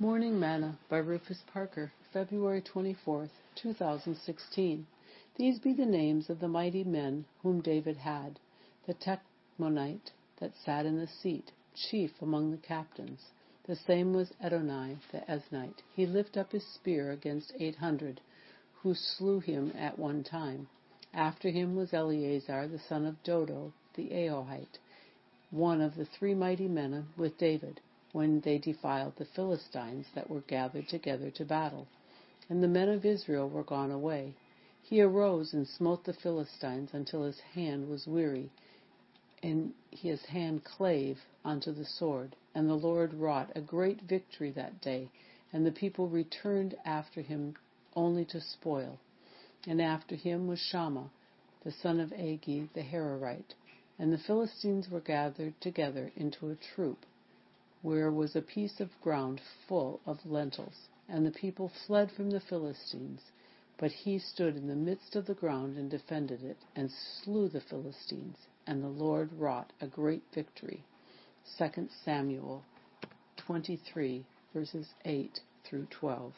Morning Manna by Rufus Parker, February 24, 2016. These be the names of the mighty men whom David had, the Tachmonite that sat in the seat, chief among the captains. The same was Edonai the Eznite. He lifted up his spear against eight hundred, who slew him at one time. After him was Eleazar the son of Dodo the Ahohite, one of the three mighty men with David when they defiled the Philistines that were gathered together to battle. And the men of Israel were gone away. He arose and smote the Philistines until his hand was weary, and his hand clave unto the sword. And the Lord wrought a great victory that day, and the people returned after him only to spoil. And after him was Shammah, the son of Agee the Hararite. And the Philistines were gathered together into a troop where was a piece of ground full of lentils. And the people fled from the Philistines. But he stood in the midst of the ground and defended it, and slew the Philistines. And the Lord wrought a great victory. 2 Samuel 23, verses 8 through 12.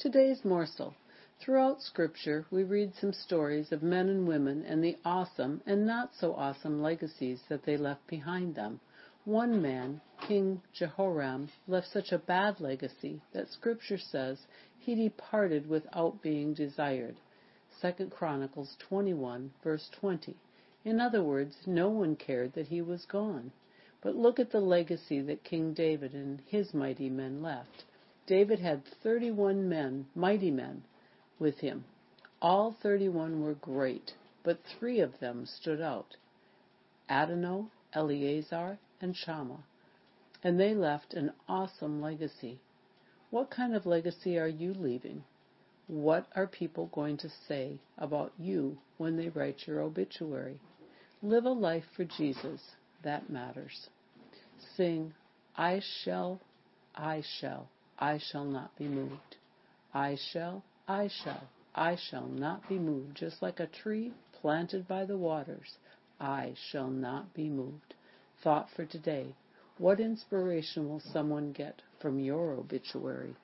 Today's morsel. Throughout Scripture, we read some stories of men and women and the awesome and not so awesome legacies that they left behind them. One man, King Jehoram, left such a bad legacy that Scripture says he departed without being desired. 2 Chronicles 21, verse 20. In other words, no one cared that he was gone. But look at the legacy that King David and his mighty men left. David had 31 men, mighty men, with him. All 31 were great, but three of them stood out Adonai, Eleazar, and Shammah. And they left an awesome legacy. What kind of legacy are you leaving? What are people going to say about you when they write your obituary? Live a life for Jesus. That matters. Sing, I shall, I shall, I shall not be moved. I shall, I shall, I shall not be moved, just like a tree planted by the waters. I shall not be moved. Thought for today. What inspiration will someone get from your obituary?